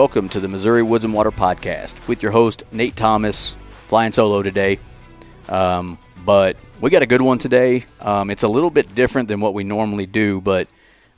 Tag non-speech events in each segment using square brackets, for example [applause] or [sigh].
welcome to the Missouri Woods and Water Podcast with your host, Nate Thomas, flying solo today. Um, but we got a good one today. Um, it's a little bit different than what we normally do, but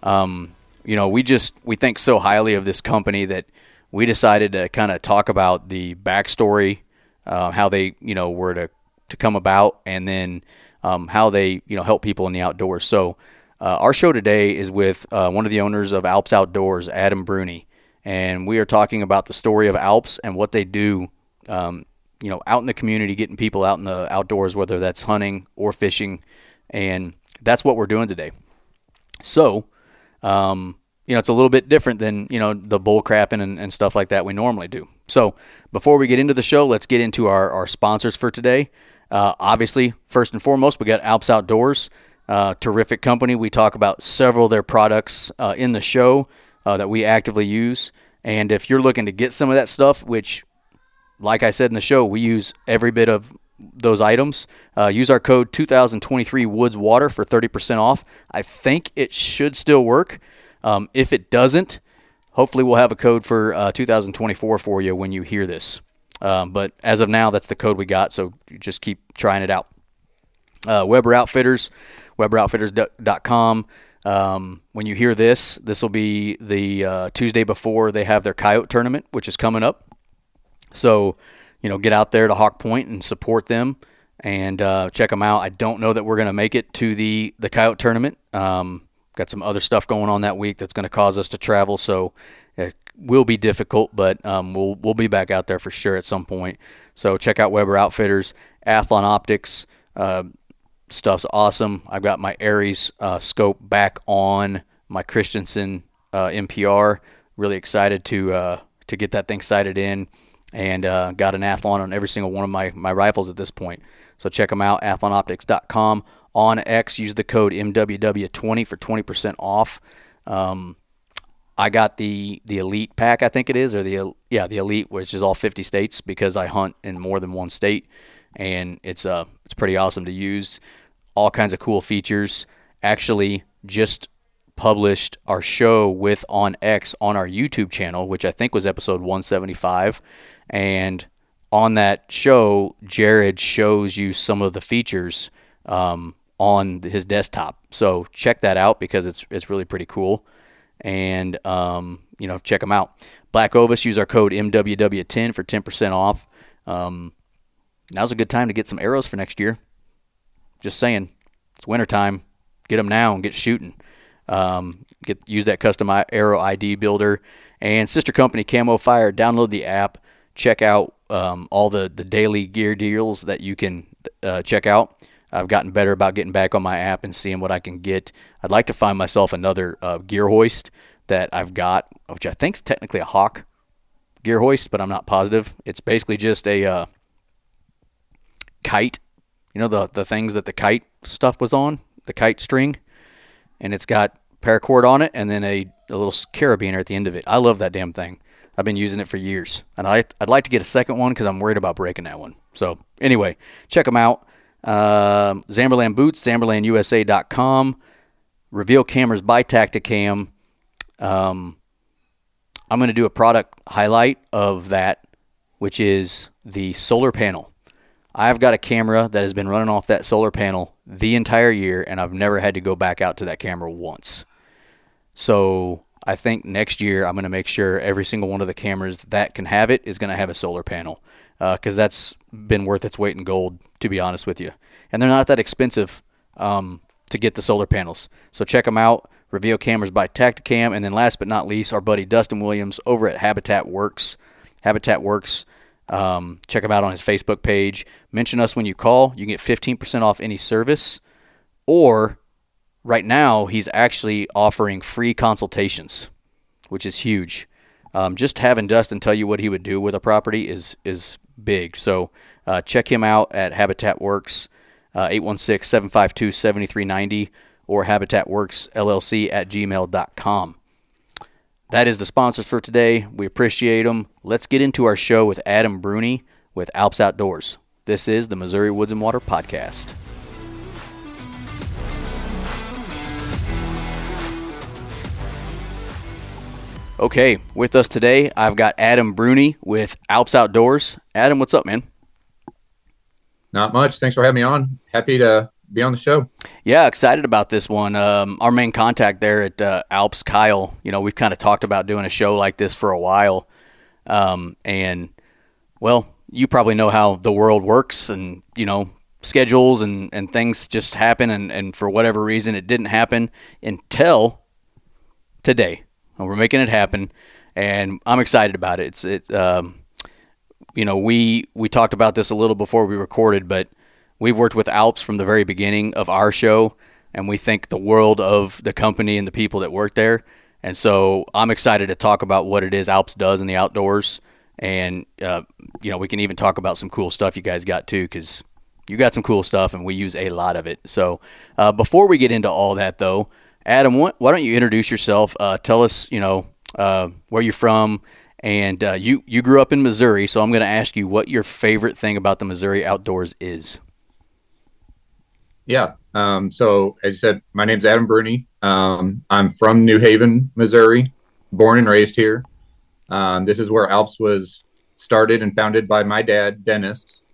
um, you know, we just we think so highly of this company that we decided to kind of talk about the backstory, uh, how they you know were to to come about, and then um, how they you know help people in the outdoors. So. Uh, our show today is with uh, one of the owners of Alps Outdoorz, Adam Brune, and we are talking about the story of Alps and what they do um, you know, out in the community, getting people out in the outdoors, whether that's hunting or fishing, and that's what we're doing today. So, um, you know, it's a little bit different than you know the bull crapping and, and stuff like that we normally do. So, before we get into the show, let's get into our, our sponsors for today. Uh, obviously, first and foremost, we got Alps Outdoorz, uh, terrific company. We talk about several of their products uh, in the show uh, that we actively use. And if you're looking to get some of that stuff, which like I said in the show, we use every bit of those items. Uh, use our code 2023 Woods Water for 30% off. I think it should still work. Um, if it doesn't, hopefully we'll have a code for uh, 2024 for you when you hear this. Um, but as of now, that's the code we got, so just keep trying it out. Uh, Weber Outfitters, WeberOutfitters.com. Um, when you hear this, this will be the uh, Tuesday before they have their coyote tournament, which is coming up. So, you know, get out there to Hawk Point and support them and uh, check them out. I don't know that we're going to make it to the the coyote tournament. Um, got some other stuff going on that week that's going to cause us to travel, so it will be difficult. But um, we'll we'll be back out there for sure at some point. So check out Weber Outfitters, Athlon Optics. Uh, stuff's awesome. I've got my Ares uh, scope back on my Christensen uh, MPR. Really excited to uh, to get that thing sighted in and uh, got an Athlon on every single one of my, my rifles at this point. So check them out, athlonoptics.com. OnX, use the code MWW20 for 20% off. Um, I got the the elite pack, I think it is, or the yeah the elite, which is all 50 states because I hunt in more than one state, and it's uh it's pretty awesome to use. All kinds of cool features. Actually, just published our show with OnX on our YouTube channel, which I think was episode 175. And on that show, Jared shows you some of the features um, on his desktop. So check that out because it's it's really pretty cool. And um, you know, check them out. Black Ovis, use our code MWW10 for 10% off. Um, now's a good time to get some arrows for next year. Just saying, it's wintertime. Get them now and get shooting. Um, get use that custom arrow ID builder and sister company Camofire. Download the app check out um, all the, the daily gear deals that you can uh, check out. I've gotten better about getting back on my app and seeing what I can get. I'd like to find myself another uh, gear hoist that I've got, which I think is technically a Hawk gear hoist, but I'm not positive. It's basically just a uh, kite. You know the the things that the kite stuff was on, the kite string, and it's got paracord on it, and then a, a little carabiner at the end of it. I love that damn thing. I've been using it for years, and I, I'd like to get a second one because I'm worried about breaking that one. So anyway, check them out. Uh, Zamberlan Boots, ZamberlanUSA.com. Reveal cameras by Tactacam. Um, I'm going to do a product highlight of that, which is the solar panel. I've got a camera that has been running off that solar panel the entire year, and I've never had to go back out to that camera once. So I think next year I'm going to make sure every single one of the cameras that can have it is going to have a solar panel because uh, that's been worth its weight in gold, to be honest with you. And they're not that expensive um, to get the solar panels. So check them out. Reveal Cameras by Tactacam. And then last but not least, our buddy Dustin Williams over at Habitat Works. Habitat Works. Um, check him out on his Facebook page. Mention us when you call. You can get 15% off any service. Or right now he's actually offering free consultations, which is huge. Um, just having Dustin tell you what he would do with a property is is big. So uh, check him out at Habitat Works, uh, 816 752 7390 or habitatworksllc at gmail.com. That is the sponsors for today. We appreciate them. Let's get into our show with Adam Brune with Alps Outdoorz. This is the Missouri Woods and Water Podcast. Okay, with us today, I've got Adam Brune with Alps Outdoorz. Adam, what's up, man? Not much. Thanks for having me on. Happy to be on the show. Yeah, excited about this one. Um, our main contact there at uh, Alps, Kyle, you know, we've kind of talked about doing a show like this for a while. Um, and, well, you probably know how the world works and, you know, schedules and, and things just happen. And, and for whatever reason, it didn't happen until today. And we're making it happen. And I'm excited about it. It's, it, um, you know, we, we talked about this a little before we recorded, but we've worked with Alps from the very beginning of our show. And we think the world of the company and the people that work there. And so I'm excited to talk about what it is Alps does in the outdoors. And, uh, you know, we can even talk about some cool stuff you guys got too, because you got some cool stuff and we use a lot of it. So uh, before we get into all that, though, Adam, why don't you introduce yourself? Uh, tell us, you know, uh, where you're from. And uh, you, you grew up in Missouri, so I'm going to ask you what your favorite thing about the Missouri outdoors is. Yeah. Um, so, as you said, my name's Adam Brune. Um, I'm from New Haven, Missouri, born and raised here. Um, this is where Alps was started and founded by my dad, Dennis.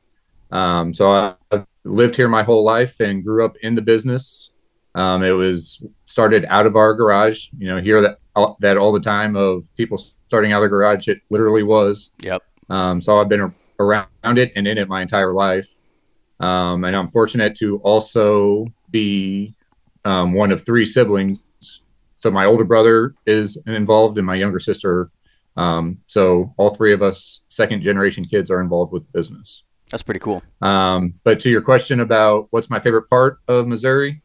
Um, so I've lived here my whole life and grew up in the business. Um, it was started out of our garage. You know, hear that that all the time of people starting out of the garage. It literally was. Yep. Um, so I've been around it and in it my entire life. Um, and I'm fortunate to also be um, one of three siblings. So my older brother is involved, and my younger sister. Um, so all three of us, second generation kids, are involved with the business. That's pretty cool. Um, but to your question about what's my favorite part of Missouri,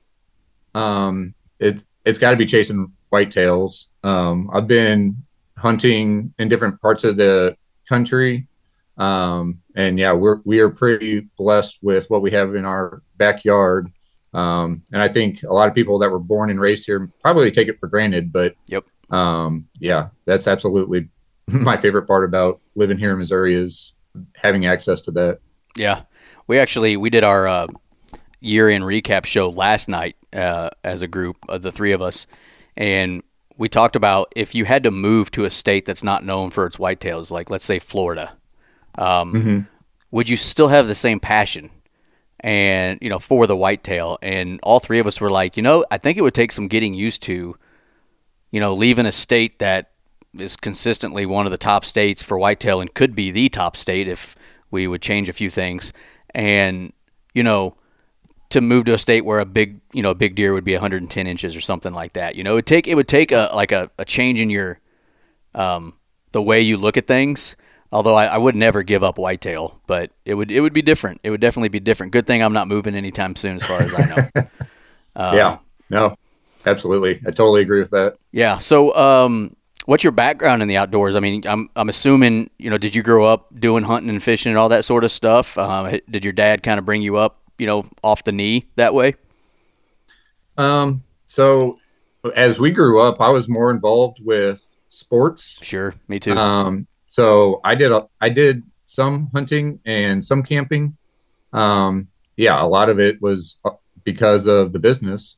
um, it it's got to be chasing whitetails. Um, I've been hunting in different parts of the country um, and yeah, we're we are pretty blessed with what we have in our backyard. Um, and I think a lot of people that were born and raised here probably take it for granted, but yep. Um, yeah, that's absolutely [laughs] my favorite part about living here in Missouri is having access to that. Yeah, we actually we did our uh, year in recap show last night uh, as a group of the three of us, and we talked about if you had to move to a state that's not known for its whitetails, like let's say Florida, um, mm-hmm. would you still have the same passion and you know for the whitetail? And all three of us were like, you know, I think it would take some getting used to, you know, leaving a state that is consistently one of the top states for whitetail and could be the top state if we would change a few things, and you know to move to a state where a big you know a big deer would be 110 inches or something like that. You know, it would take it would take a like a, a change in your um, the way you look at things Although I, I, would never give up whitetail, but it would it would be different. It would definitely be different. Good thing I'm not moving anytime soon, as far as I know. um, [laughs] yeah, no, absolutely, I totally agree with that. Yeah. So, um, what's your background in the outdoors? I mean, I'm I'm assuming you know, did you grow up doing hunting and fishing and all that sort of stuff? Um, did your dad kind of bring you up, you know, off the knee that way? Um. So, as we grew up, I was more involved with sports. Sure, me too. Um, so I did a, I did some hunting and some camping. Um, yeah, a lot of it was uh, because of the business.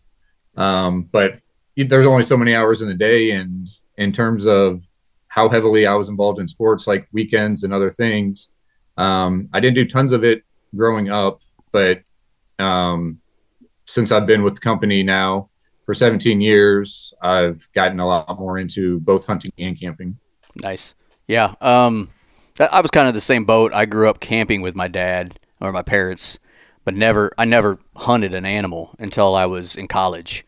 Um, but there's only so many hours in the day, and in terms of how heavily I was involved in sports, like weekends and other things, um, I didn't do tons of it growing up. But um, since I've been with the company now for 17 years, I've gotten a lot more into both hunting and camping. Nice. Yeah. Um, I was kind of the same boat. I grew up camping with my dad or my parents, but never, I never hunted an animal until I was in college.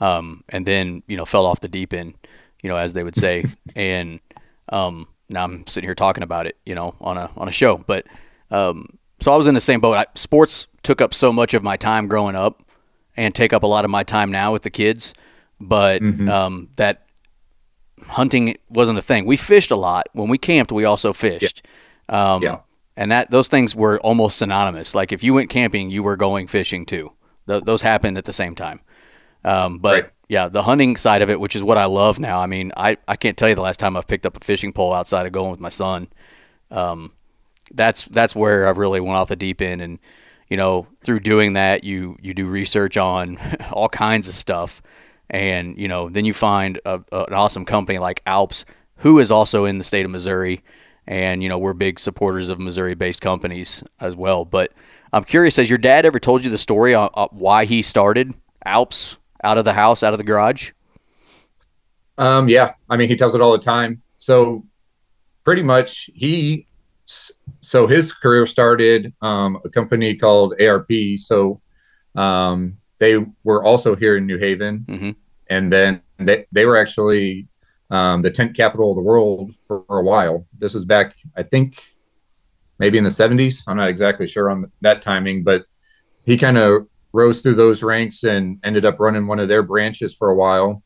Um, and then, you know, fell off the deep end, you know, as they would say. [laughs] and, um, now I'm sitting here talking about it, you know, on a, on a show, but, um, so I was in the same boat. I, sports took up so much of my time growing up and take up a lot of my time now with the kids, but, mm-hmm. um, that hunting wasn't a thing. We fished a lot. When we camped, we also fished. Yeah. Um, yeah. And that those things were almost synonymous. Like if you went camping, you were going fishing too. Th- those happened at the same time. Um, but right. yeah, the hunting side of it, which is what I love now. I mean, I, I can't tell you the last time I've picked up a fishing pole outside of going with my son. Um, that's that's where I really went off the deep end, and you know, through doing that, you you do research on [laughs] all kinds of stuff and you know then you find a, a, an awesome company like Alps who is also in the state of Missouri, and you know we're big supporters of Missouri-based companies as well. But I'm curious, has your dad ever told you the story on, on why he started Alps out of the house, out of the garage? Um, yeah, I mean he tells it all the time. So pretty much he so his career started um, a company called ARP. So um, they were also here in New Haven, mm-hmm. and then they they were actually um, the tent capital of the world for, for, a while. This was back, I think, maybe in the 70s. I'm not exactly sure on that timing, but he kind of rose through those ranks and ended up running one of their branches for a while.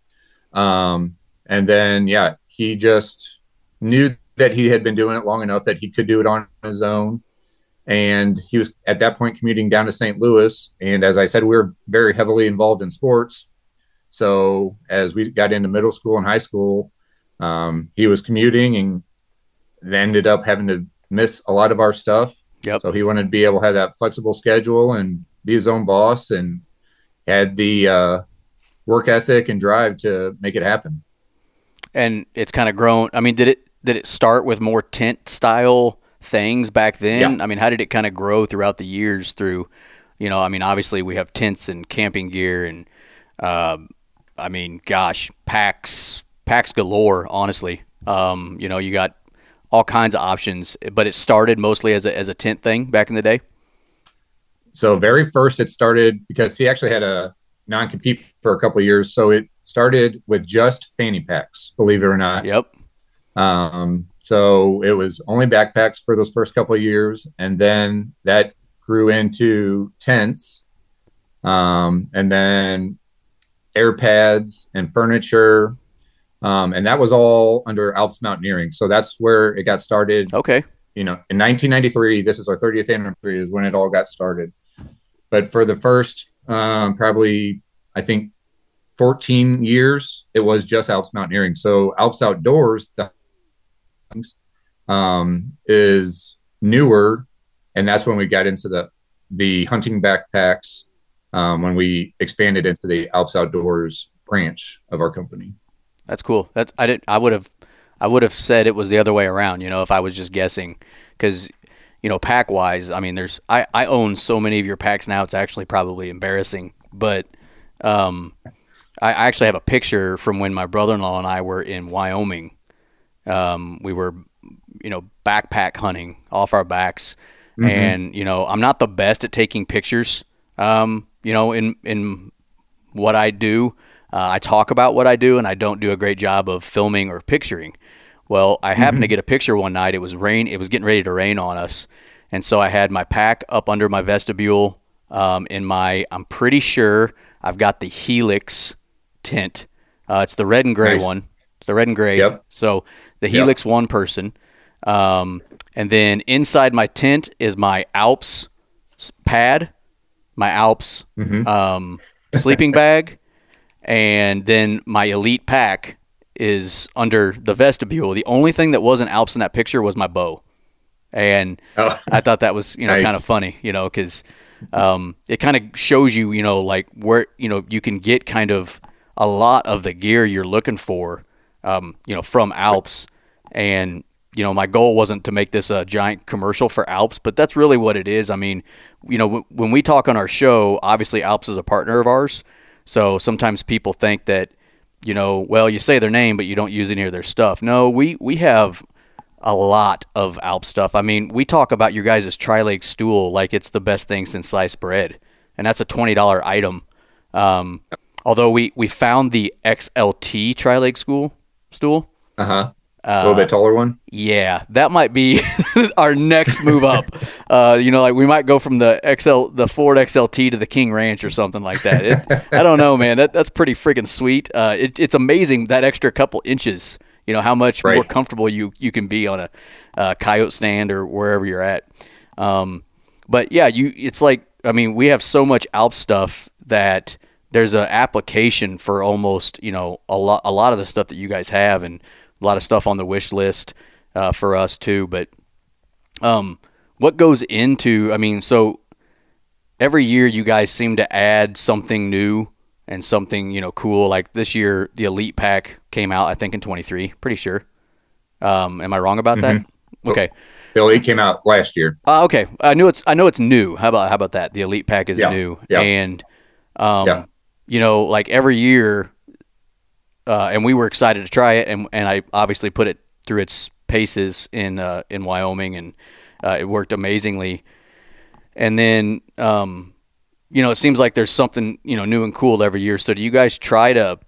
Um, and then, yeah, he just knew that he had been doing it long enough that he could do it on his own. And he was at that point commuting down to St. Louis. And as I said, we were very heavily involved in sports. So as we got into middle school and high school, um, he was commuting and ended up having to miss a lot of our stuff. Yep. So he wanted to be able to have that flexible schedule and be his own boss and had the uh, work ethic and drive to make it happen. And it's kind of grown. I mean, did it did it start with more tent style things back then? Yeah. I mean, how did it kind of grow throughout the years through, you know, I mean, obviously we have tents and camping gear and, uh, I mean, gosh, packs, packs galore, honestly. Um, you know, you got all kinds of options, but it started mostly as a, as a tent thing back in the day. So very first it started because he actually had a non-compete for a couple years. So it started with just fanny packs, believe it or not. Yep. Um, so it was only backpacks for those first couple of years, and then that grew into tents, um, and then air pads and furniture, um, and that was all under Alps Mountaineering. So that's where it got started. Okay. You know, in 1993, this is our 30th anniversary, is when it all got started. But for the first, um, probably, I think 14 years, it was just Alps Mountaineering. So Alps Outdoorz, the um, is newer, and that's when we got into the the hunting backpacks um, when we expanded into the Alps Outdoorz branch of our company. That's cool. That I did. I would have, I would have said it was the other way around. You know, if I was just guessing, because you know, pack wise, I mean, there's I I own so many of your packs now. It's actually probably embarrassing, but um, I actually have a picture from when my brother-in-law and I were in Wyoming um, we were, you know, backpack hunting off our backs, mm-hmm. and you know, I'm not the best at taking pictures. Um, you know, in in what I do, uh, I talk about what I do, and I don't do a great job of filming or picturing. Well, I happened mm-hmm. to get a picture one night. It was rain. It was getting ready to rain on us, and so I had my pack up under my vestibule. Um, in my, I'm pretty sure I've got the Helix tent. Uh, it's the red and gray nice. one. It's the red and gray. Yep. So the Helix one person. Um, and then inside my tent is my Alps pad, my Alps mm-hmm. um, sleeping bag, and then my Elite pack is under the vestibule. The only thing that wasn't Alps in that picture was my bow, and oh. I thought that was you know nice. kind of funny, you know, because um, it kind of shows you you know like where you know you can get kind of a lot of the gear you're looking for um, you know, from Alps. And, you know, my goal wasn't to make this a giant commercial for Alps, but that's really what it is. I mean, you know, w- when we talk on our show, obviously Alps is a partner of ours. So sometimes people think that, you know, well, you say their name, but you don't use any of their stuff. No, we, we have a lot of Alps stuff. I mean, we talk about your guys' tri-leg stool like it's the best thing since sliced bread, and that's a twenty dollar item. Um, although we we found the XLT tri-leg stool stool. Uh-huh. Uh, a little bit taller one. Yeah, that might be [laughs] our next move up. [laughs] uh, you know, like we might go from the XL, the Ford XLT to the King Ranch or something like that. It, [laughs] I don't know, man. That, that's pretty freaking sweet. Uh, it, it's amazing that extra couple inches. You know how much right. more comfortable you you can be on a uh, coyote stand or wherever you're at. Um, but yeah, you it's like I mean we have so much Alp stuff that there's an application for almost you know a lot a lot of the stuff that you guys have and a lot of stuff on the wish list uh, for us too. But um, what goes into? I mean, so every year you guys seem to add something new and something you know cool. Like this year, the Elite Pack came out. I think in 23. Pretty sure. Um, am I wrong about that? Okay. The Elite came out last year. Uh, okay, I knew it's I know it's new. How about how about that? The Elite Pack is Yeah, new, yeah. and um, Yeah. you know, like every year, uh, and we were excited to try it, and and I obviously put it through its paces in uh, in Wyoming, and uh, it worked amazingly. And then, um, you know, it seems like there's something you know new and cool every year. So, do you guys try to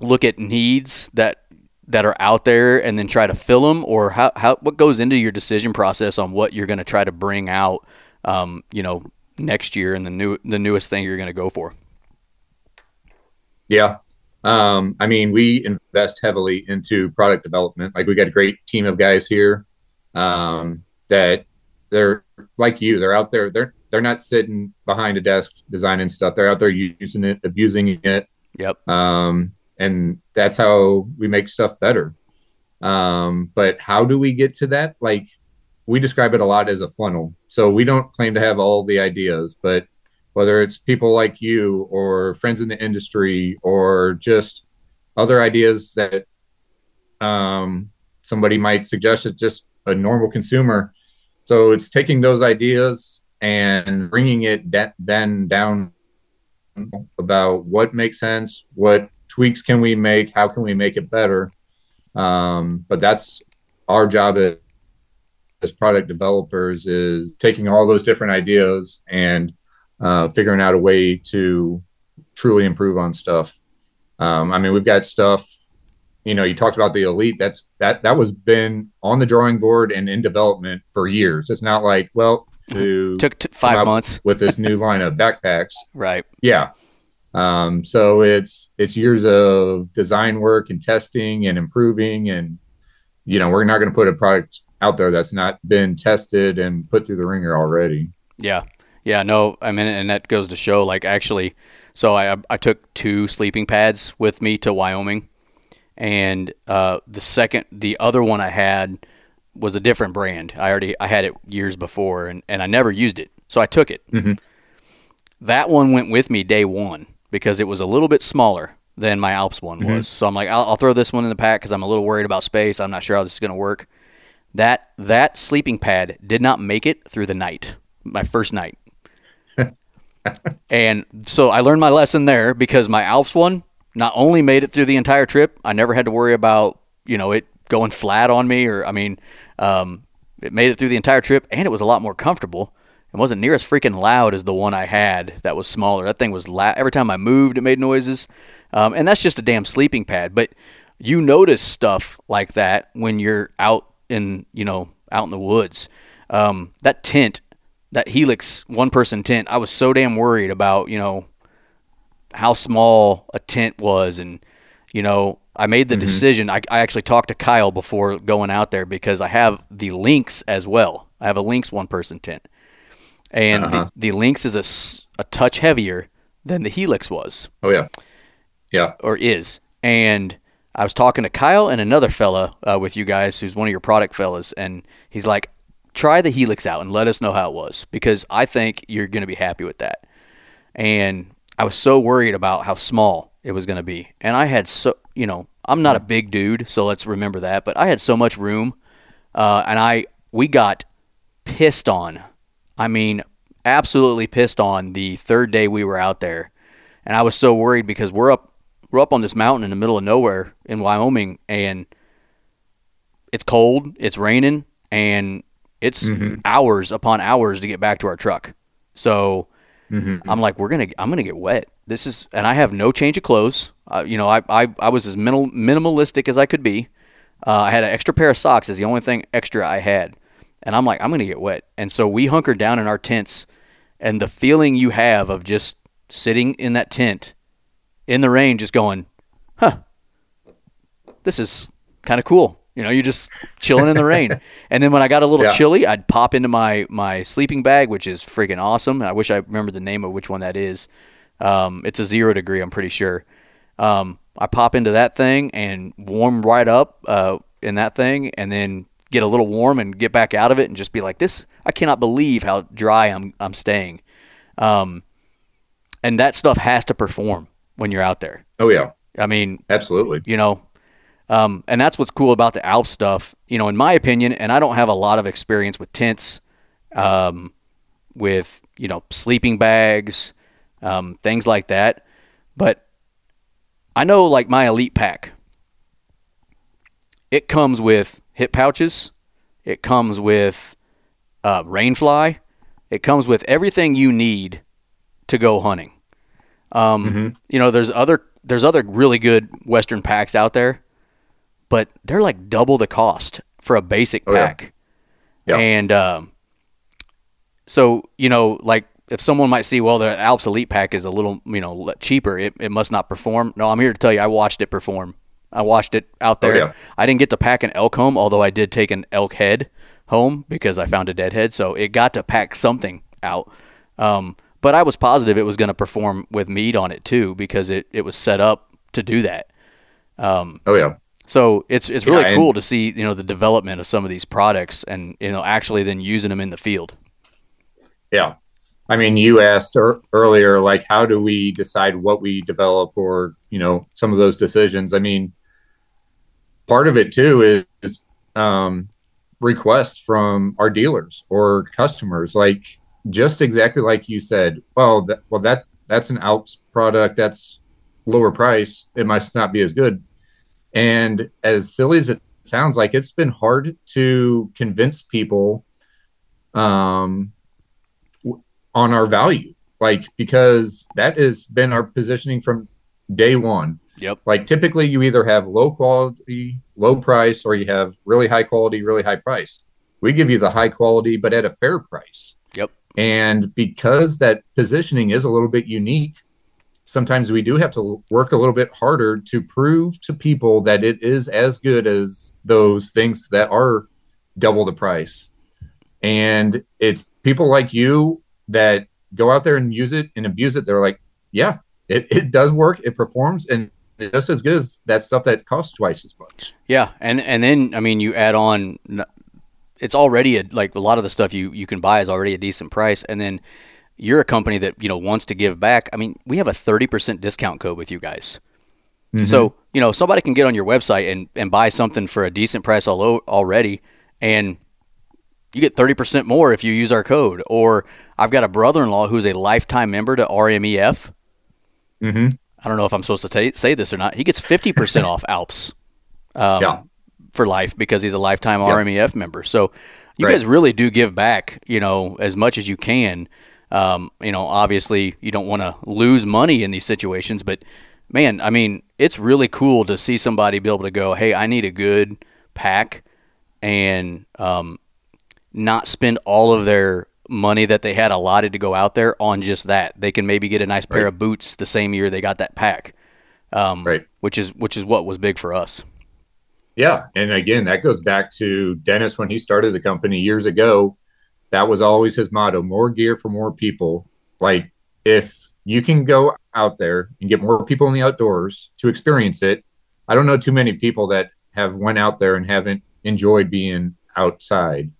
look at needs that that are out there and then try to fill them, or how, how what goes into your decision process on what you're going to try to bring out, um, you know, next year and the new the newest thing you're going to go for? Yeah. Um, I mean, we invest heavily into product development. Like we got a great team of guys here um, that they're like you. They're out there. They're they're not sitting behind a desk designing stuff. They're out there using it, abusing it, Yep. um, and that's how we make stuff better. Um, but how do we get to that? Like we describe it a lot as a funnel. So we don't claim to have all the ideas, but whether it's people like you or friends in the industry or just other ideas that um, somebody might suggest as just a normal consumer. So it's taking those ideas and bringing it da- then down about what makes sense, what tweaks can we make, how can we make it better. Um, but that's our job as, as product developers is taking all those different ideas and uh, figuring out a way to truly improve on stuff. Um, I mean, we've got stuff. You know, you talked about the elite. That's that that was been on the drawing board and in development for years. It's not like well, to [laughs] Took t- five months. [laughs] with this new line of backpacks. [laughs] Right. Yeah. Um, so it's it's years of design work and testing and improving and you know, we're not going to put a product out there that's not been tested and put through the ringer already. Yeah. Yeah, no, I mean, and that goes to show, like, actually, so I I took two sleeping pads with me to Wyoming, and uh, the second, the other one I had was a different brand. I already I had it years before, and, and I never used it, so I took it. Mhm. That one went with me day one because it was a little bit smaller than my Alps one was. So I'm like, I'll, I'll throw this one in the pack because I'm a little worried about space. I'm not sure how this is going to work. That that sleeping pad did not make it through the night. My first night. And so I learned my lesson there because my Alps one not only made it through the entire trip, I never had to worry about, you know, it going flat on me or I mean, um, it made it through the entire trip and it was a lot more comfortable. It wasn't near as freaking loud as the one I had that was smaller. That thing was loud. Every time I moved, it made noises. Um, and that's just a damn sleeping pad. But you notice stuff like that when you're out in, you know, out in the woods. Um, that tent, that Helix one person tent, I was so damn worried about, you know, how small a tent was. And, you know, I made the decision. I, I actually talked to Kyle before going out there because I have the Lynx as well. I have a Lynx one person tent. And Uh-huh. the, the Lynx is a, a touch heavier than the Helix was Oh yeah. Yeah. or is. And I was talking to Kyle and another fella uh, with you guys who's one of your product fellas, and he's like, try the Helix out and let us know how it was because I think you're going to be happy with that. And I was so worried about how small it was going to be. And I had so, you know, I'm not a big dude, so let's remember that, but I had so much room. Uh, and I, we got pissed on. I mean, absolutely pissed on the third day we were out there. And I was so worried because we're up we're up on this mountain in the middle of nowhere in Wyoming and it's cold, it's raining, and it's hours upon hours to get back to our truck. So I'm like, we're gonna, I'm gonna get wet. This is, and I have no change of clothes. Uh, you know, I, I, I was as minimal, minimalistic as I could be. Uh, I had an extra pair of socks is the only thing extra I had, and I'm like, I'm gonna get wet. And so we hunkered down in our tents, and the feeling you have of just sitting in that tent in the rain, just going, huh, this is kind of cool. You know, you're just chilling in the rain. [laughs] And then when I got a little Yeah. chilly, I'd pop into my my sleeping bag, which is freaking awesome. I wish I remember the name of which one that is. Um, it's a zero degree, I'm pretty sure. Um, I pop into that thing and warm right up uh, in that thing, and then get a little warm and get back out of it, and just be like, "This, I cannot believe how dry I'm I'm staying." Um, and that stuff has to perform when you're out there. Oh yeah. I mean, Absolutely. you know, Um, and that's what's cool about the Alp stuff, you know, in my opinion. And I don't have a lot of experience with tents, um, with you know sleeping bags, um, things like that. But I know like my elite pack, it comes with hip pouches, it comes with uh, rainfly, it comes with everything you need to go hunting. Um, Mm-hmm. You know, there's other there's other really good Western packs out there, but they're like double the cost for a basic Oh, pack. Yeah. And um, so you know, like if someone might see, well, the Alps Elite pack is a little you know cheaper, it, it must not perform. No, I'm here to tell you, I watched it perform. I watched it out there. Oh, yeah. I didn't get to pack an elk home, although I did take an elk head home because I found a dead head. So it got to pack something out. Um, but I was positive it was going to perform with meat on it too because it, it was set up to do that. Oh yeah. So it's it's really and- cool to see you know the development of some of these products and you know actually then using them in the field. Yeah. I mean, you asked er- earlier, like, how do we decide what we develop or, you know, some of those decisions? I mean, part of it too is, is um, requests from our dealers or customers, like just exactly like you said. Well, that, well, that that's an Alps product. That's lower price. It must not be as good. And as silly as it sounds like, it's been hard to convince people um, on our value like because that has been our positioning from day one Yep. like typically you either have low quality low price or you have really high quality really high price we give you the high quality but at a fair price Yep. and because that positioning is a little bit unique sometimes we do have to work a little bit harder to prove to people that it is as good as those things that are double the price. And it's people like you that go out there and use it and abuse it. They're like yeah it, it does work. It performs and it's just as good as that stuff that costs twice as much. Yeah, and and then I mean you add on, it's already a, like a lot of the stuff you you can buy is already a decent price, and then you're a company that you know wants to give back. I mean we have a thirty percent discount code with you guys. So you know somebody can get on your website and, and buy something for a decent price al- already, and you get thirty percent more if you use our code. Or I've got a brother-in-law who's a lifetime member to RMEF. mm-hmm. I don't know if I'm supposed to ta say this or not. He gets fifty percent [laughs] off Alps um, Yeah. for life because he's a lifetime RMEF member. So you Right. guys really do give back, you know, as much as you can. Um, you know, obviously you don't want to lose money in these situations, but man, I mean, it's really cool to see somebody be able to go, "Hey, I need a good pack," and um, not spend all of their money that they had allotted to go out there on just that. They can maybe get a nice pair Right. of boots the same year they got that pack, um, Right. which is which is what was big for us. Yeah. And again, that goes back to Dennis when he started the company years ago. That was always his motto more gear for more people. Like, if you can go out there and get more people in the outdoors to experience it, I don't know too many people that have went out there and haven't enjoyed being outside.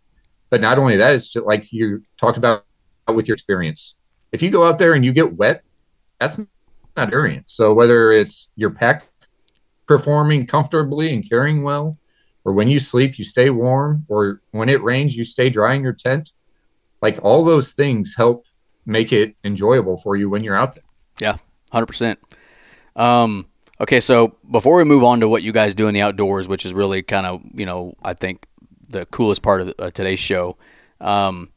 But not only that, it's just like you talked about with your experience. If you go out there and you get wet, that's not experience. So whether it's your pack performing comfortably and carrying well, or when you sleep, you stay warm, or when it rains, you stay dry in your tent. Like all those things help make it enjoyable for you when you're out there. Yeah, hundred percent. Um, okay, so before we move on to what you guys do in the outdoors, which is really kind of you know I think the coolest part of uh, today's show, um,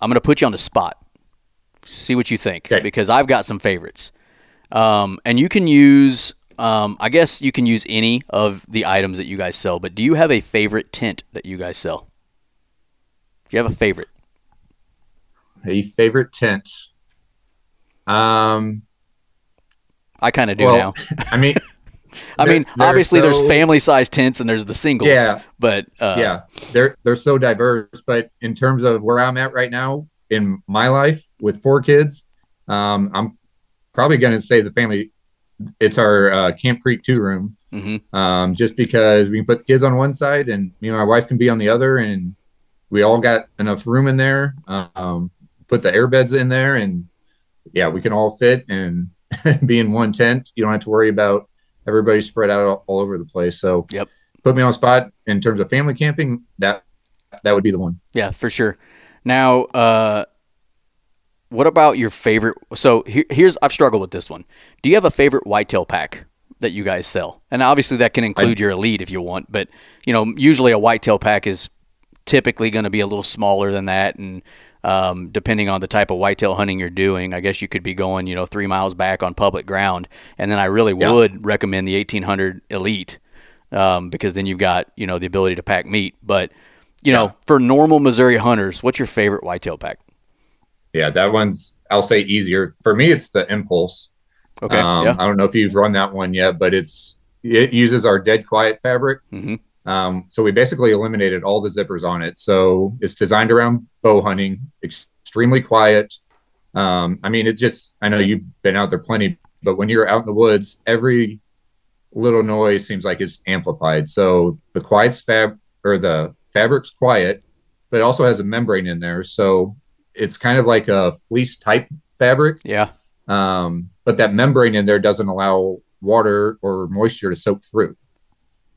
I'm going to put you on the spot. See what you think Okay. because I've got some favorites, um, and you can use. Um, I guess you can use any of the items that you guys sell, but do you have a favorite tent that you guys sell? Do you have a favorite? A favorite tent. Um, I kind of do well, now. [laughs] I mean, [laughs] I mean, obviously there's family size tents and there's the singles. Yeah. But uh, yeah, they're they're so diverse. But in terms of where I'm at right now in my life with four kids, um, I'm probably going to say the family. It's our uh, Camp Creek two room, mhm. um, just because we can put the kids on one side and me and my wife can be on the other, and we all got enough room in there. Um, put the air beds in there, and yeah, we can all fit and [laughs] be in one tent. You don't have to worry about everybody spread out all, all over the place. So Yep. put me on spot in terms of family camping. That that would be the one. Yeah, for sure. Now, uh, what about your favorite? So here, here's I've struggled with this one. Do you have a favorite whitetail pack that you guys sell? And obviously that can include your elite if you want, but you know usually a whitetail pack is typically going to be a little smaller than that, and um, depending on the type of whitetail hunting you're doing, I guess you could be going you know three miles back on public ground, and then I really Yeah. would recommend the 1800 elite um, because then you've got you know the ability to pack meat, but you Yeah. know, for normal Missouri hunters, what's your favorite whitetail pack? Yeah, that one's I'll say easier for me. It's the Impulse. Okay. Um, yeah. I don't know if you've run that one yet, but it's it uses our dead quiet fabric. Mhm. Um, so we basically eliminated all the zippers on it. So it's designed around bow hunting, extremely quiet. Um, I mean, it just I know you've been out there plenty, but when you're out in the woods, every little noise seems like it's amplified. So the quiet's fab or the fabric's quiet, but it also has a membrane in there. So it's kind of like a fleece type fabric Yeah. um, but that membrane in there doesn't allow water or moisture to soak through.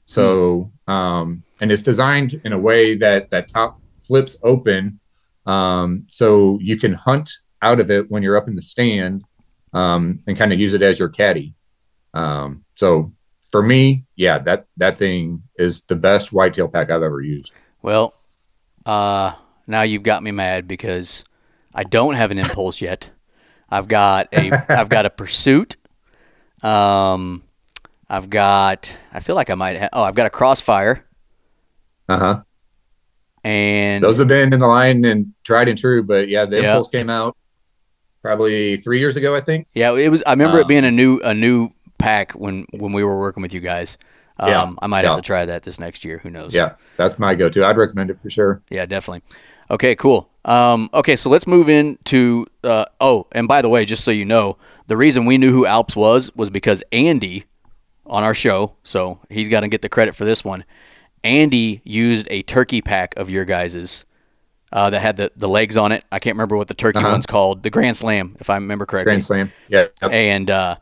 So, um, and it's designed in a way that that top flips open, um, so you can hunt out of it when you're up in the stand, um, and kind of use it as your caddy. Um, so, for me, yeah, that that thing is the best whitetail pack I've ever used. Well, uh, now you've got me mad because I don't have an impulse yet. I've got a [laughs] I've got a pursuit. Um, I've got I feel like I might have oh I've got a crossfire Uh huh. and Those have been in the line and tried and true, but yeah, the Yeah. impulse came out probably three years ago, I think. yeah it was I remember it Um, being a new a new pack when when we were working with you guys. Um, Yeah, I might yeah. have to try that this next year. Who knows? Yeah, that's my go-to. I'd recommend it for sure. Yeah, definitely. Okay, cool. Um, okay, so let's move into. Uh, oh, and by the way, just so you know, the reason we knew who Alps was was because Andy on our show, so he's got to get the credit for this one. Andy used a turkey pack of your guys's uh, that had the, the legs on it. I can't remember what the turkey Uh-huh. one's called, the Grand Slam, if I remember correctly. Grand Slam. Yeah. Yep. And uh,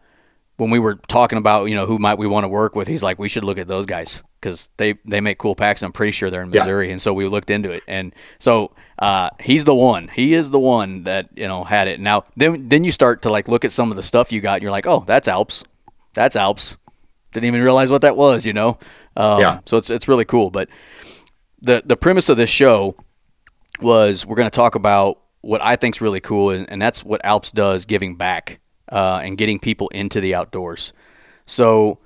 when we were talking about, you know, who might we want to work with, he's like, we should look at those guys because they, they make cool packs. I'm pretty sure they're in Yeah. Missouri. And so we looked into it. And so uh, he's the one. He is the one that, you know, had it. Now, then, then you start to like look at some of the stuff you got and you're like, oh, that's Alps. That's Alps. Didn't even realize what that was, you know? Um, Yeah. So it's, it's really cool. But the, the premise of this show was we're going to talk about what I think's really cool, and, and that's what Alps does, giving back uh, and getting people into the outdoors. So,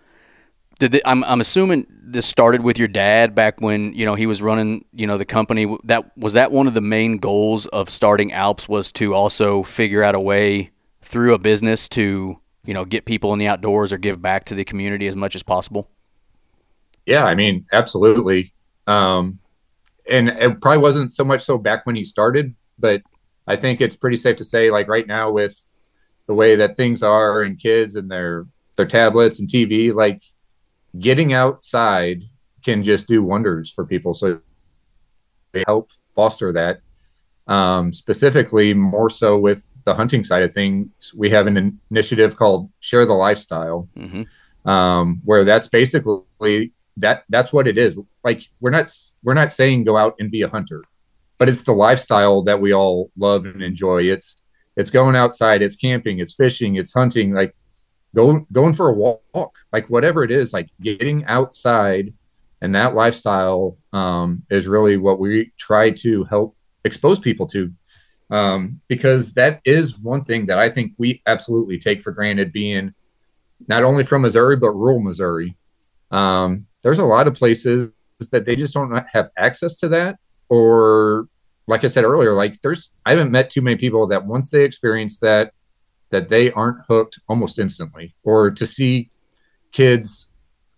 did the, I'm I'm assuming this started with your dad back when you know he was running you know the company. That was that one of the main goals of starting Alps was to also figure out a way through a business to you know get people in the outdoors or give back to the community as much as possible. Yeah, I mean, absolutely. Um, and it probably wasn't so much so back when he started, but I think it's pretty safe to say, like right now, with the way that things are and kids and their their tablets and TV, like getting outside can just do wonders for people. So they help foster that. Um, specifically, more so with the hunting side of things, we have an initiative called Share the Lifestyle, hmm um, where that's basically that that's what it is. Like we're not we're not saying go out and be a hunter, but it's the lifestyle that we all love and enjoy. It's it's going outside, it's camping, it's fishing, it's hunting, like going going for a walk, like whatever it is, like getting outside and that lifestyle um, is really what we try to help expose people to um, because that is one thing that I think we absolutely take for granted being not only from Missouri but rural Missouri. Um, there's a lot of places that they just don't have access to that, or like I said earlier, like there's I haven't met too many people that once they experience that, that they aren't hooked almost instantly, or to see kids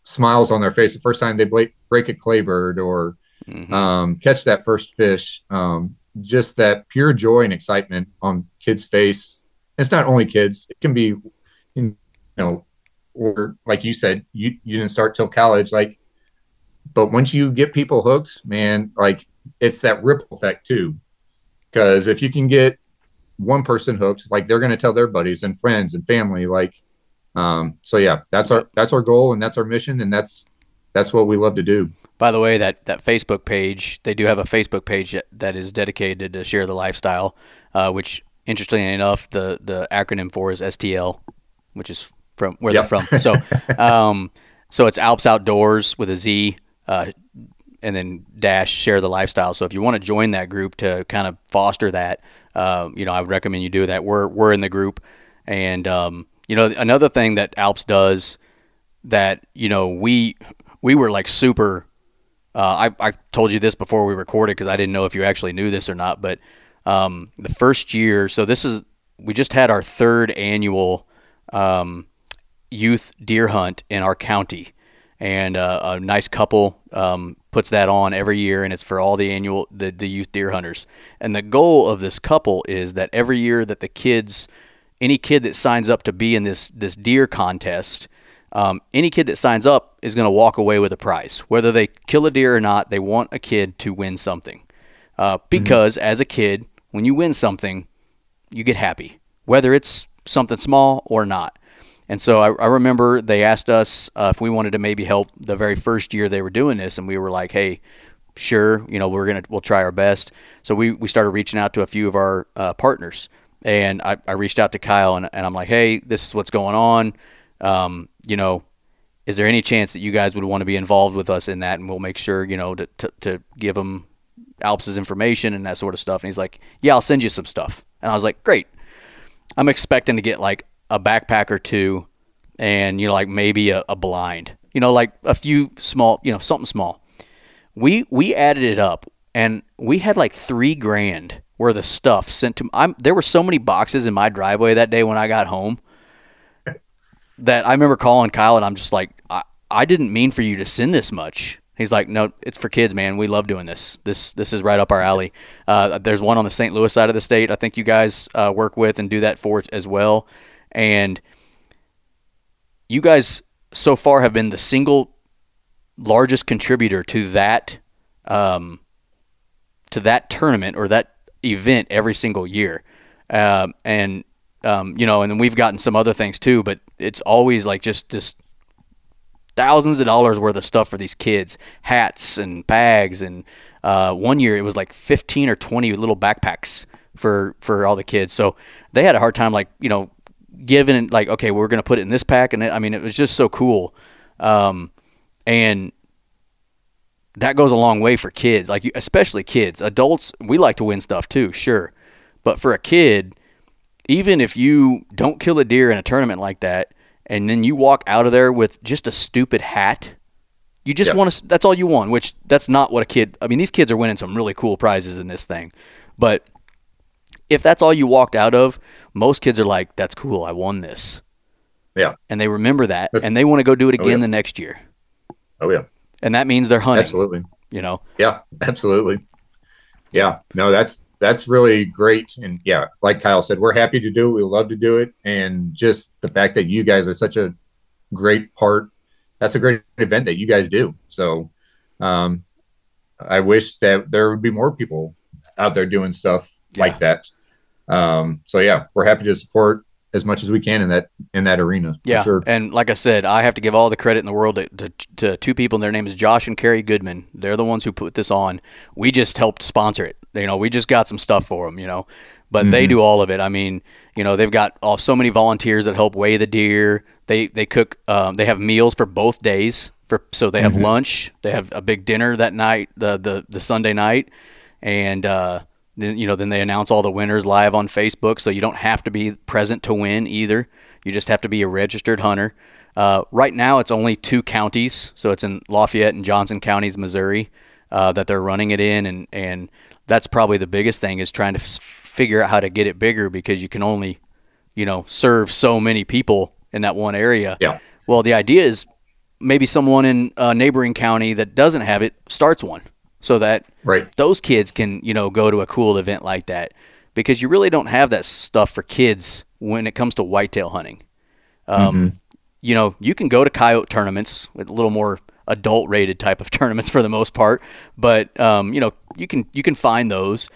smiles on their face the first time they break, a clay bird or hmm um, catch that first fish. Um, just that pure joy and excitement on kids' face. It's not only kids; it can be, you know, or like you said, you you didn't start till college. Like, but once you get people hooked, man, like it's that ripple effect too. Because if you can get one person hooked, like they're going to tell their buddies and friends and family, like Um, so yeah, that's our that's our goal and that's our mission and that's that's what we love to do. By the way, that, that Facebook page, they do have a Facebook page that is dedicated to share the lifestyle, uh, which interestingly enough, the, the acronym for is STL, which is from where yep. they're from. So, [laughs] um, so it's Alps Outdoorz with a Z, uh, and then dash share the lifestyle. So if you want to join that group to kind of foster that, um, you know, I would recommend you do that. We're we're in the group, and um, you know, another thing that Alps does that you know we we were like super uh, I, I told you this before we recorded because I didn't know if you actually knew this or not. But um, the first year, so this is we just had our third annual um, youth deer hunt in our county, and uh, a nice couple um, puts that on every year, and it's for all the annual the, the youth deer hunters. And the goal of this couple is that every year that the kids, any kid that signs up to be in this this deer contest um, any kid that signs up is going to walk away with a prize. Whether they kill a deer or not, they want a kid to win something. Uh, mm-hmm. because mm-hmm. as a kid, when you win something, you get happy, whether it's something small or not. And so I, I remember they asked us uh, if we wanted to maybe help the very first year they were doing this, and we were like, "Hey, sure, you know, we're gonna we'll try our best." So we we started reaching out to a few of our uh, partners, and I, I reached out to Kyle, and, and I'm like, "Hey, this is what's going on um, you know, is there any chance that you guys would want to be involved with us in that? And we'll make sure, you know, to, to, to give him Alps's information and that sort of stuff. And he's like, yeah, I'll send you some stuff. And I was like, great. I'm expecting to get like a backpack or two and, you know, like maybe a, a blind, you know, like a few small, you know, something small. We, we added it up and we had like three grand worth of stuff sent to, I'm, there were so many boxes in my driveway that day when I got home that I remember calling Kyle and I'm just like, I, I didn't mean for you to send this much. He's like, no, it's for kids, man. We love doing this. This this is right up our alley. Uh, there's one on the St. Louis side of the state. I think you guys uh, work with and do that for as well. And you guys so far have been the single largest contributor to that um, to that tournament or that event every single year. Um, and um, you know, and then we've gotten some other things too, but it's always like just just thousands of dollars worth of stuff for these kids, hats and bags, and uh, one year it was like fifteen or twenty little backpacks for for all the kids. So they had a hard time, like you know, giving like okay, we're gonna put it in this pack, and it, I mean it was just so cool, um, and that goes a long way for kids, like especially kids. Adults, we like to win stuff too, sure, but for a kid even if you don't kill a deer in a tournament like that, and then you walk out of there with just a stupid hat, you just yep. want to. That's all you want. Which that's not what a kid. I mean, these kids are winning some really cool prizes in this thing, but if that's all you walked out of, most kids are like, "That's cool. I won this." Yeah, and they remember that, that's, and they want to go do it oh, again oh, yeah. the next year. Oh yeah, and that means they're hunting. Absolutely. You know. Yeah, absolutely. Yeah, no, that's that's really great. And yeah, like Kyle said, we're happy to do it. We love to do it. And just the fact that you guys are such a great part, that's a great event that you guys do. So um, I wish that there would be more people out there doing stuff yeah. like that. Um, so yeah, we're happy to support as much as we can in that in that arena. yeah, sure. and like I said, I have to give all the credit in the world to, to, to, two people. and Their name is Josh and Carrie Goodman. They're the ones who put this on. We just helped sponsor it. You know, we just got some stuff for them. You know, but mm-hmm. they do all of it. I mean, you know, they've got so many volunteers that help weigh the deer. They they cook. Um, they have meals for both days. For so they have mm-hmm. lunch. They have a big dinner that night, the the the Sunday night, and. Uh, then you know, then they announce all the winners live on Facebook, so you don't have to be present to win either. You just have to be a registered hunter. Uh, right now, it's only two counties, so it's in Lafayette and Johnson counties, Missouri, uh, that they're running it in, and and that's probably the biggest thing is trying to f- figure out how to get it bigger because you can only, you know, serve so many people in that one area. Yeah. Well, the idea is maybe someone in a neighboring county that doesn't have it starts one so that right. those kids can you know go to a cool event like that because you really don't have that stuff for kids when it comes to whitetail hunting. Um, mm-hmm. You know, you can go to coyote tournaments with a little more adult rated type of [laughs] tournaments for the most part, but um, you know, you can you can find those.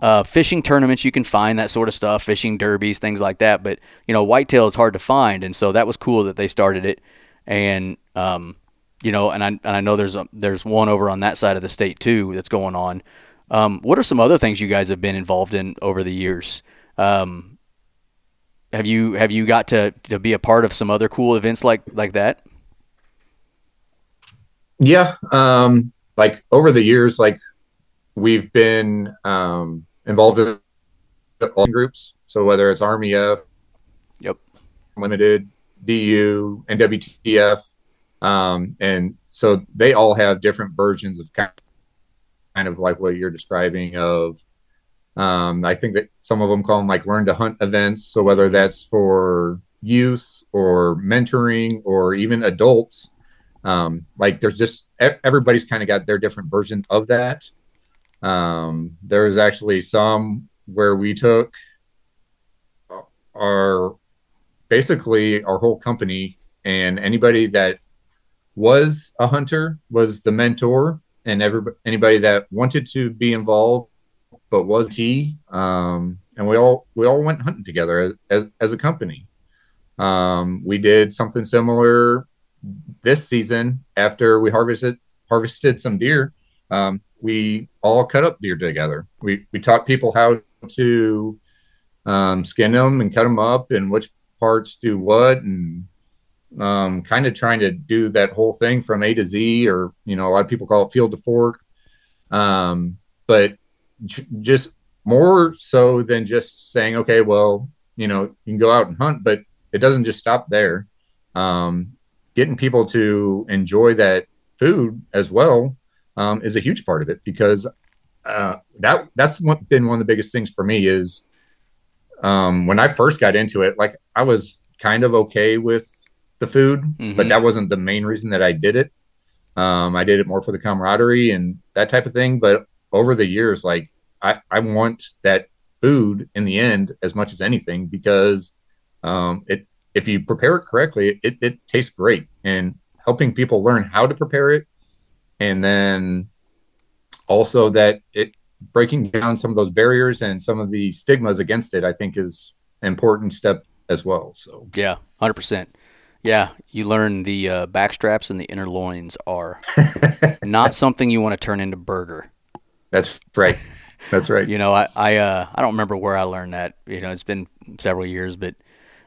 uh, fishing tournaments you can find that sort of stuff, fishing derbies, things like that. But you know, whitetail is hard to find, and so that was cool that they started it. And um, you know, and I and I know there's a, there's one over on that side of the state too that's going on. Um, what are some other things you guys have been involved in over the years? Um, have you have you got to, to be a part of some other cool events like like that? Yeah, um, like over the years, like we've been um, involved in all groups. So whether it's RMEF, yep, Limited, DU, and WTF, um, and so they all have different versions of kind kind of like what you're describing of um, I think that some of them call them like learn to hunt events. So whether that's for youth or mentoring or even adults, um, like there's just everybody's kind of got their different version of that. Um, there was actually some where we took our basically our whole company and anybody that was a hunter was the mentor and every anybody that wanted to be involved but was he um, and we all we all went hunting together as, as, as a company. Um, we did something similar this season after we harvested harvested some deer. Um, we all cut up deer together we we taught people how to um, skin them and cut them up and which parts do what and um, kind of trying to do that whole thing from A to Z, or you know, a lot of people call it field to fork. Um, but j- just more so than just saying, okay, well, you know, you can go out and hunt, but it doesn't just stop there. Um, getting people to enjoy that food as well um, is a huge part of it because uh, that that's been one of the biggest things for me is um, when I first got into it. Like I was kind of okay with the food, mm-hmm. but that wasn't the main reason that I did it. Um, I did it more for the camaraderie and that type of thing. But over the years, like I, I want that food in the end as much as anything because um, it if you prepare it correctly, it, it tastes great. And helping people learn how to prepare it, and then also that it breaking down some of those barriers and some of the stigmas against it, I think is an important step as well. So yeah, hundred percent. Yeah, you learn the uh, backstraps and the inner loins are [laughs] not something you want to turn into burger. That's right. That's right. [laughs] you know, I I uh, I don't remember where I learned that. You know, it's been several years, but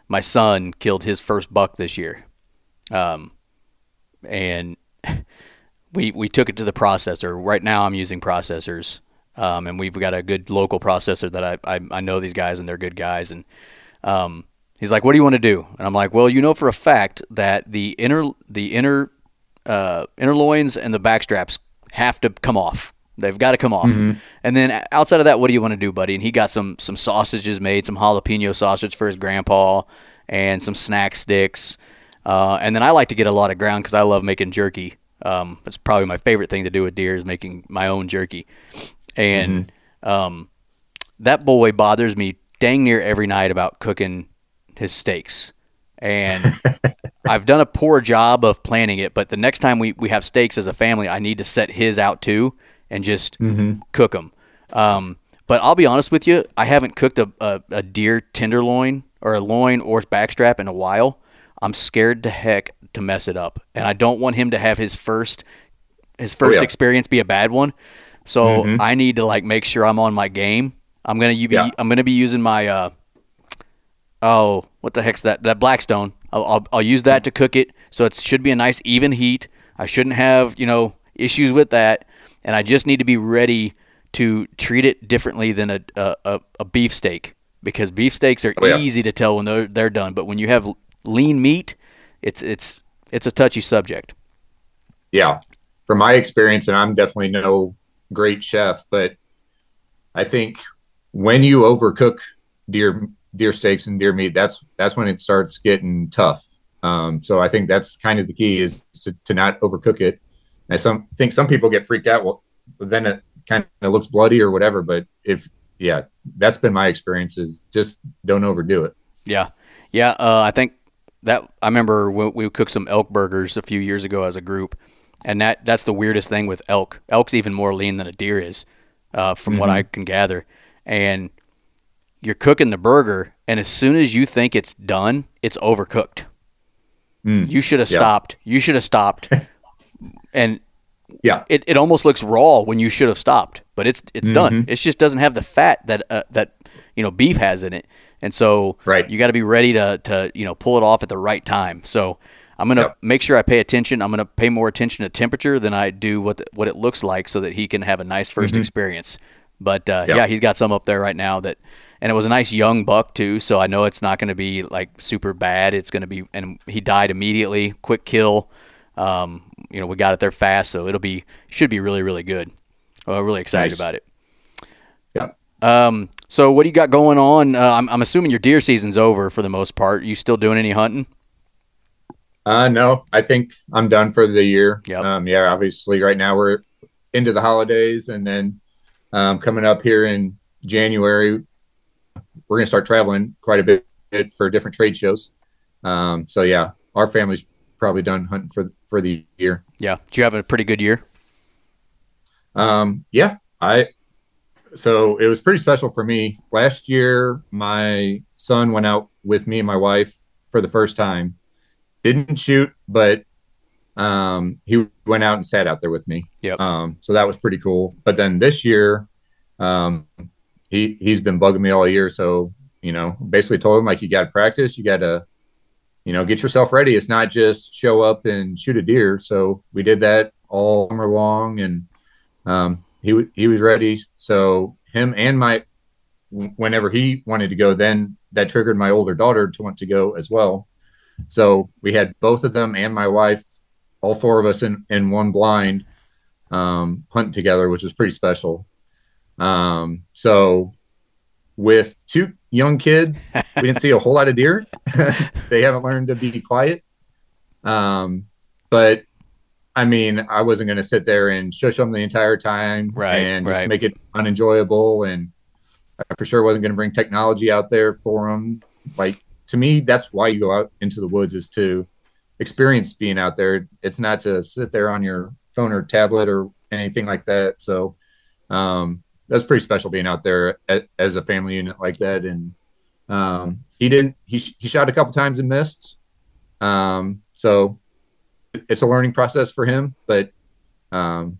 my son killed his first buck this year, um, and we we took it to the processor. Right now, I'm using processors, um, and we've got a good local processor that I, I I know these guys and they're good guys, and um, He's like, "What do you want to do?" And I'm like, "Well, you know for a fact that the inner the inner uh, inner loins and the backstraps have to come off. They've got to come off. Mm-hmm. And then outside of that, what do you want to do, buddy?" And he got some some sausages made, some jalapeno sausage for his grandpa, and some snack sticks. Uh, and then I like to get a lot of ground because I love making jerky. Um, it's probably my favorite thing to do with deer is making my own jerky. And mm-hmm. um, that boy bothers me dang near every night about cooking his steaks. And [laughs] I've done a poor job of planning it, but the next time we, we have steaks as a family, I need to set his out too and just mm-hmm. cook them. Um, but I'll be honest with you, I haven't cooked a, a, a deer tenderloin or a loin or backstrap in a while. I'm scared to heck to mess it up, and I don't want him to have his first his first oh, yeah. experience be a bad one. So mm-hmm. I need to like make sure I'm on my game. I'm gonna be yeah. I'm gonna be using my uh, oh, what the heck's that? That Blackstone. I'll, I'll, I'll use that to cook it, so it should be a nice even heat. I shouldn't have you know issues with that, and I just need to be ready to treat it differently than a a, a beef steak because beef steaks are oh, yeah. easy to tell when they're they're done, but when you have lean meat, it's it's it's a touchy subject. Yeah, from my experience, and I'm definitely no great chef, but I think when you overcook deer deer steaks and deer meat, that's that's when it starts getting tough. Um, so I think that's kind of the key is to, to not overcook it. I some think some people get freaked out. Well, then it kind of looks bloody or whatever. But if yeah, that's been my experience. Is just don't overdo it. Yeah, yeah. Uh, I think that I remember we, we cooked some elk burgers a few years ago as a group, and that that's the weirdest thing with elk. Elk's even more lean than a deer is, uh, from mm-hmm. what I can gather and you're cooking the burger, and as soon as you think it's done, it's overcooked. Mm. You should have Yeah. stopped. You should have stopped. [laughs] and Yeah. it, it almost looks raw when you should have stopped, but it's it's Mm-hmm. done. It just doesn't have the fat that uh, that you know beef has in it, and so Right. you got to be ready to to you know pull it off at the right time. So I'm gonna Yep. make sure I pay attention. I'm gonna pay more attention to temperature than I do what the, what it looks like, so that he can have a nice 1st experience. But uh, Mm-hmm. Yep. yeah, he's got some up there right now that. And it was a nice young buck too, so I know it's not going to be like super bad. It's going to be, and he died immediately, quick kill. Um, you know, we got it there fast, so it'll be should be really really good. Well, really excited Nice. about it. Yeah. Um, so what do you got going on? Uh, I'm, I'm assuming your deer season's over for the most part. You still doing any hunting? Uh, no, I think I'm done for the year. Yep. Um, yeah, obviously, right now we're into the holidays, and then um, coming up here in January, we're gonna start traveling quite a bit for different trade shows. Um, so yeah, our family's probably done hunting for for the year. Yeah. Did you have a pretty good year? Um, yeah, I. So it was pretty special for me. Last year, my son went out with me and my wife for the first time. Didn't shoot, but um, he went out and sat out there with me. Yep. Um, so that was pretty cool. But then this year, um, he he's been bugging me all year. So you know, basically told him like you got to practice, you got to, you know, get yourself ready. It's not just show up and shoot a deer. So we did that all summer long, and um, he w- he was ready. So him and my, whenever he wanted to go, then that triggered my older daughter to want to go as well. So we had both of them and my wife, all four of us in in one blind, um, hunting together, which was pretty special. Um, so with two young kids, we didn't see a whole lot of deer. [laughs] they haven't learned to be quiet. Um, but I mean, I wasn't going to sit there and shush them the entire time Right, and just right. make it unenjoyable. And I for sure wasn't going to bring technology out there for them. Like to me, that's why you go out into the woods is to experience being out there. It's not to sit there on your phone or tablet or anything like that. So, um, that's pretty special being out there a- as a family unit like that. And um, he didn't. He sh- he shot a couple times and missed. Um, so it's a learning process for him, but um,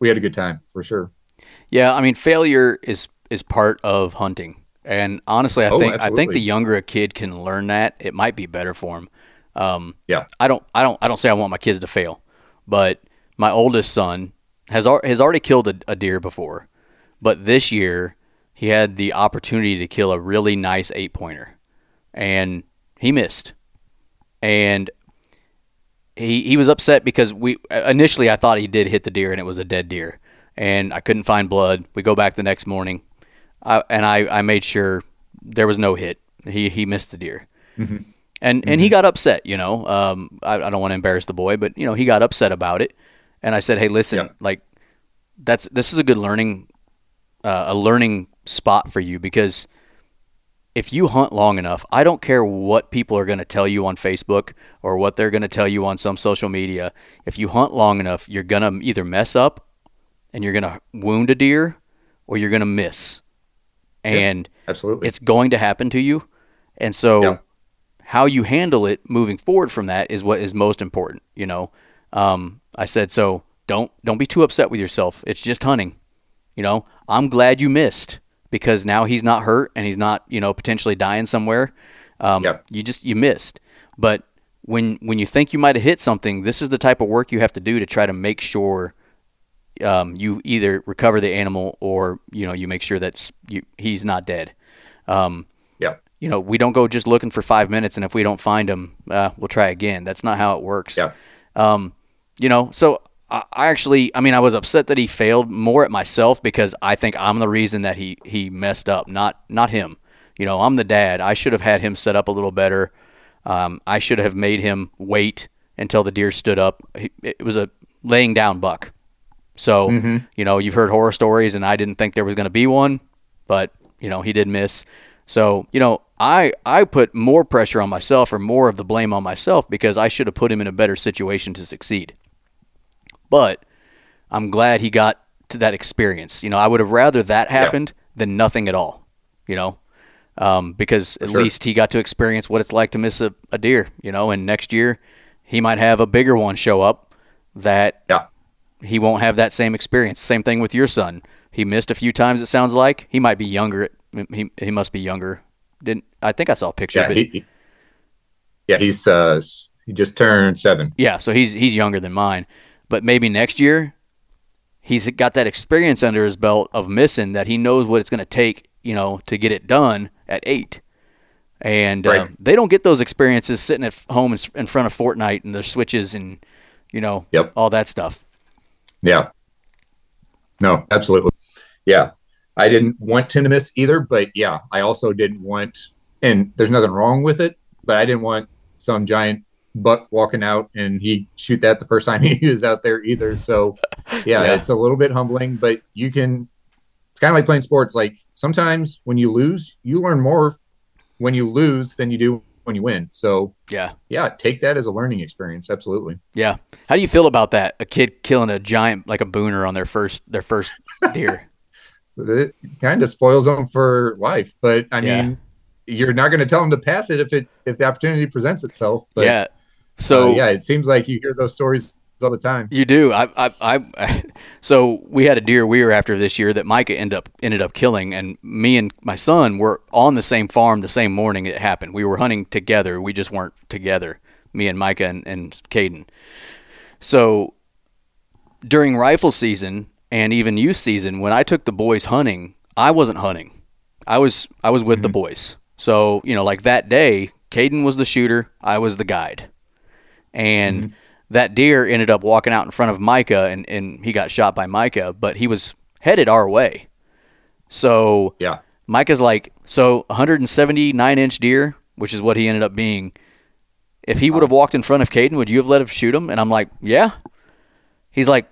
we had a good time for sure. Yeah, I mean, failure is is part of hunting, and honestly, I Oh, think I think the younger a kid can learn that, it might be better for him. Um, Yeah. I don't, I don't, I don't say I want my kids to fail, but my oldest son has has already killed a, a deer before, but this year he had the opportunity to kill a really nice eight pointer, and he missed, and he he was upset because we initially I thought he did hit the deer and it was a dead deer, and I couldn't find blood. We go back the next morning, I, and I, I made sure there was no hit. He he missed the deer, and and he got upset. You know, um, I, I don't want to embarrass the boy, but you know he got upset about it, and I said, hey, listen, Yeah. like that's this is a good learning uh, a learning spot for you because if you hunt long enough, I don't care what people are going to tell you on Facebook or what they're going to tell you on some social media. If you hunt long enough, you're going to either mess up and you're going to wound a deer or you're going to miss. And Absolutely. it's going to happen to you. And so Yeah. how you handle it moving forward from that is what is most important, you know. Um, I said so don't don't be too upset with yourself. It's just hunting. You know, I'm glad you missed because now he's not hurt and he's not, you know, potentially dying somewhere. Um, Yep. You just you missed. But when when you think you might have hit something, this is the type of work you have to do to try to make sure um, you either recover the animal or you know you make sure that you, he's not dead. Um, yeah. you know, we don't go just looking for five minutes, and if we don't find him, uh, we'll try again. That's not how it works. Yeah. Um, you know, so I, actually, I mean, I was upset that he failed more at myself because I think I'm the reason that he he messed up, not not him. You know, I'm the dad. I should have had him set up a little better. Um, I should have made him wait until the deer stood up. It was a laying down buck. So, you know, you've heard horror stories, and I didn't think there was going to be one, but you know, he did miss. So, you know, I I put more pressure on myself or more of the blame on myself because I should have put him in a better situation to succeed. But I'm glad he got to that experience. You know, I would have rather that happened than nothing at all. You know, um, because at sure. least he got to experience what it's like to miss a, a deer. You know, and next year he might have a bigger one show up that Yeah. he won't have that same experience. Same thing with your son. He missed a few times. It sounds like he might be younger. He he must be younger. Didn't I think I saw a picture? Yeah. He, he- yeah. He's uh, he just turned seven. yeah, so he's he's younger than mine. But maybe next year, he's got that experience under his belt of missing that he knows what it's going to take, you know, to get it done at eight. And uh, Right. they don't get those experiences sitting at home in, front of Fortnite and their switches and you know Yep. all that stuff. Yeah. No, absolutely. Yeah. I didn't want Tinnitus either, but yeah, I also didn't want, and there's nothing wrong with it, but I didn't want some giant buck walking out and he shoot that the first time [laughs] he was out there either. So yeah, Yeah. it's a little bit humbling, but you can, it's kind of like playing sports. Like sometimes when you lose, you learn more when you lose than you do when you win. So Yeah, yeah, take that as a learning experience. Absolutely. yeah. How do you feel about that? A kid killing a giant like a booner on their first their first deer. [laughs] [laughs] it kind of spoils them for life. But I Yeah. mean, you're not going to tell them to pass it if it if the opportunity presents itself. But yeah. So So yeah, it seems like you hear those stories all the time. You do. I, I, I, [laughs] so we had a deer we were after this year that Micah ended up ended up killing, and me and my son were on the same farm the same morning it happened. We were hunting together. We just weren't together. Me and Micah and, and Caden. So during rifle season and even youth season, when I took the boys hunting, I wasn't hunting. I was I was with the mm-hmm. boys. So you know, like that day, Caden was the shooter. I was the guide and that deer ended up walking out in front of Micah, and, and he got shot by Micah, but he was headed our way. So Yeah, Micah's like, so 179 inch deer, which is what he ended up being. If he would have walked in front of Caden, would you have let him shoot him? And I'm like, yeah. He's like,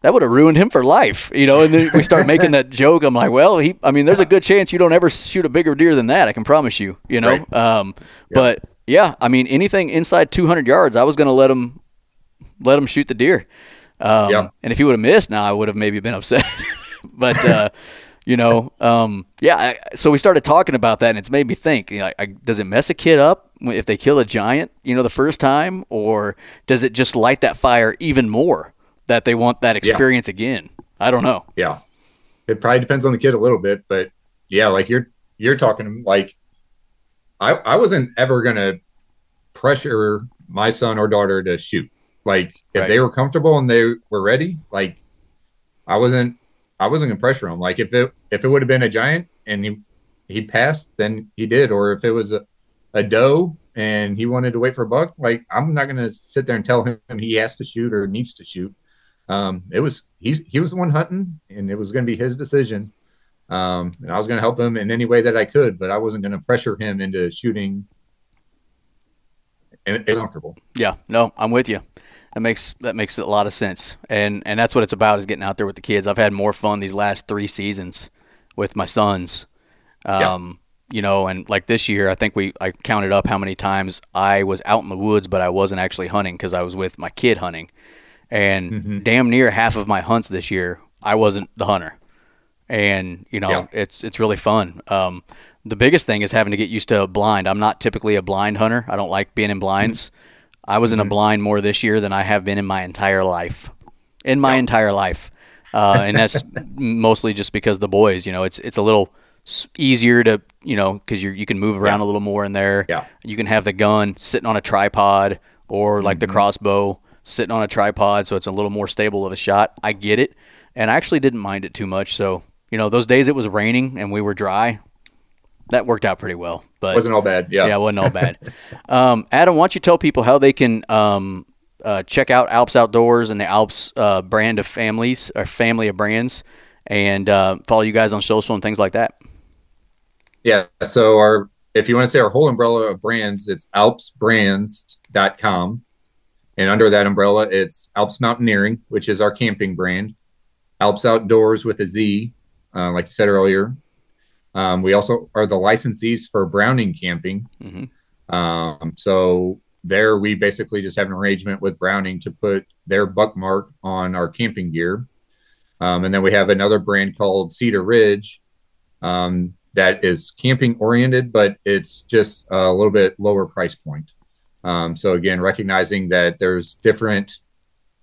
that would have ruined him for life, you know. And then we start making that [laughs] joke. I'm like, well, he. I mean, there's a good chance you don't ever shoot a bigger deer than that. I can promise you, you know. Right. Um, but yeah, I mean, anything inside 200 yards, I was going to let him let him shoot the deer. Um, Yeah. And if he would have missed, now I would have maybe been [laughs] upset. but uh, you know, um, yeah. I, so we started talking about that, and it's made me think. You know, I, does it mess a kid up if they kill a giant? You know, the first time, or does it just light that fire even more that they want that experience again? I don't know. yeah. It probably depends on the kid a little bit, but yeah, like you're you're talking like I I wasn't ever gonna pressure my son or daughter to shoot. Like if Right. they were comfortable and they were ready, like I wasn't I wasn't gonna pressure them. Like if it if it would have been a giant and he he passed, then he did. Or if it was a, a doe and he wanted to wait for a buck, like I'm not gonna sit there and tell him he has to shoot or needs to shoot. Um, it was he's he was the one hunting, and it was gonna be his decision. Um, and I was gonna help him in any way that I could, but I wasn't gonna pressure him into shooting. And it's comfortable. Yeah, no, I'm with you. That makes that makes a lot of sense, and and that's what it's about is getting out there with the kids. I've had more fun these last three seasons with my sons. Yeah. Um, you know, and like this year, I think we I counted up how many times I was out in the woods, but I wasn't actually hunting because I was with my kid hunting, and Mm-hmm. damn near half of my hunts this year I wasn't the hunter, and you know Yeah. it's it's really fun. Um, the biggest thing is having to get used to a blind. I'm not typically a blind hunter. I don't like being in blinds. I was in a blind more this year than I have been in my entire life. In my entire life, uh, and that's [laughs] mostly just because the boys. You know, it's it's a little easier to you know because you you can move around a little more in there. Yeah. You can have the gun sitting on a tripod or like the crossbow sitting on a tripod, so it's a little more stable of a shot. I get it, and I actually didn't mind it too much. So you know, those days it was raining and we were dry, that worked out pretty well. But Wasn't all bad. Yeah. yeah, it wasn't all bad. [laughs] um, Adam, why don't you tell people how they can um, uh, check out Alps Outdoorz and the Alps uh, brand of families or family of brands, and uh, follow you guys on social and things like that. Yeah. So our if you want to say our whole umbrella of brands, it's alpsbrands.com. And under that umbrella, it's Alps Mountaineering, which is our camping brand. Alps Outdoorz with a Z, uh, like you said earlier. Um, we also are the licensees for Browning Camping. Mhm. Um, so there, we basically just have an arrangement with Browning to put their buck mark on our camping gear. Um, and then we have another brand called Cedar Ridge, um, that is camping oriented, but it's just a little bit lower price point. Um, so again, recognizing that there's different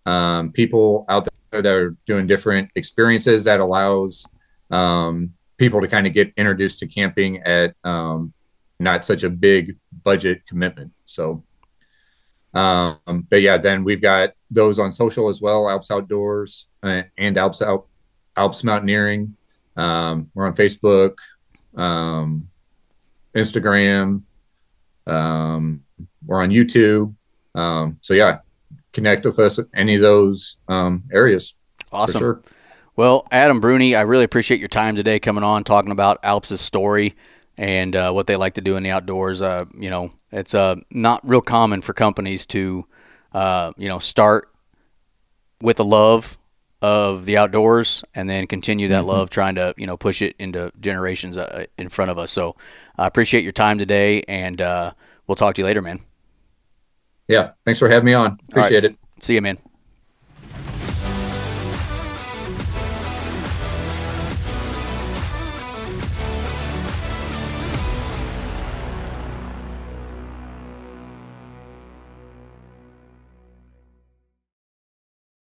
um, people out there that are doing different experiences that allows um, people to kind of get introduced to camping at um, not such a big budget commitment. So, um, but yeah, then we've got those on social as well, Alps Outdoorz uh, and Alps Out, Alps Mountaineering. Um, we're on Facebook, um, Instagram. Um, we're on YouTube. Um, so yeah, connect with us at any of those um, areas. Awesome. Well, Adam Brune, I really appreciate your time today coming on talking about Alps' story and uh, what they like to do in the outdoors. Uh, you know, it's uh, not real common for companies to, uh, you know, start with a love of the outdoors and then continue that mm-hmm. love trying to you know push it into generations uh, in front of us so i appreciate your time today and uh, we'll talk to you later man yeah thanks for having me on appreciate right. it see you man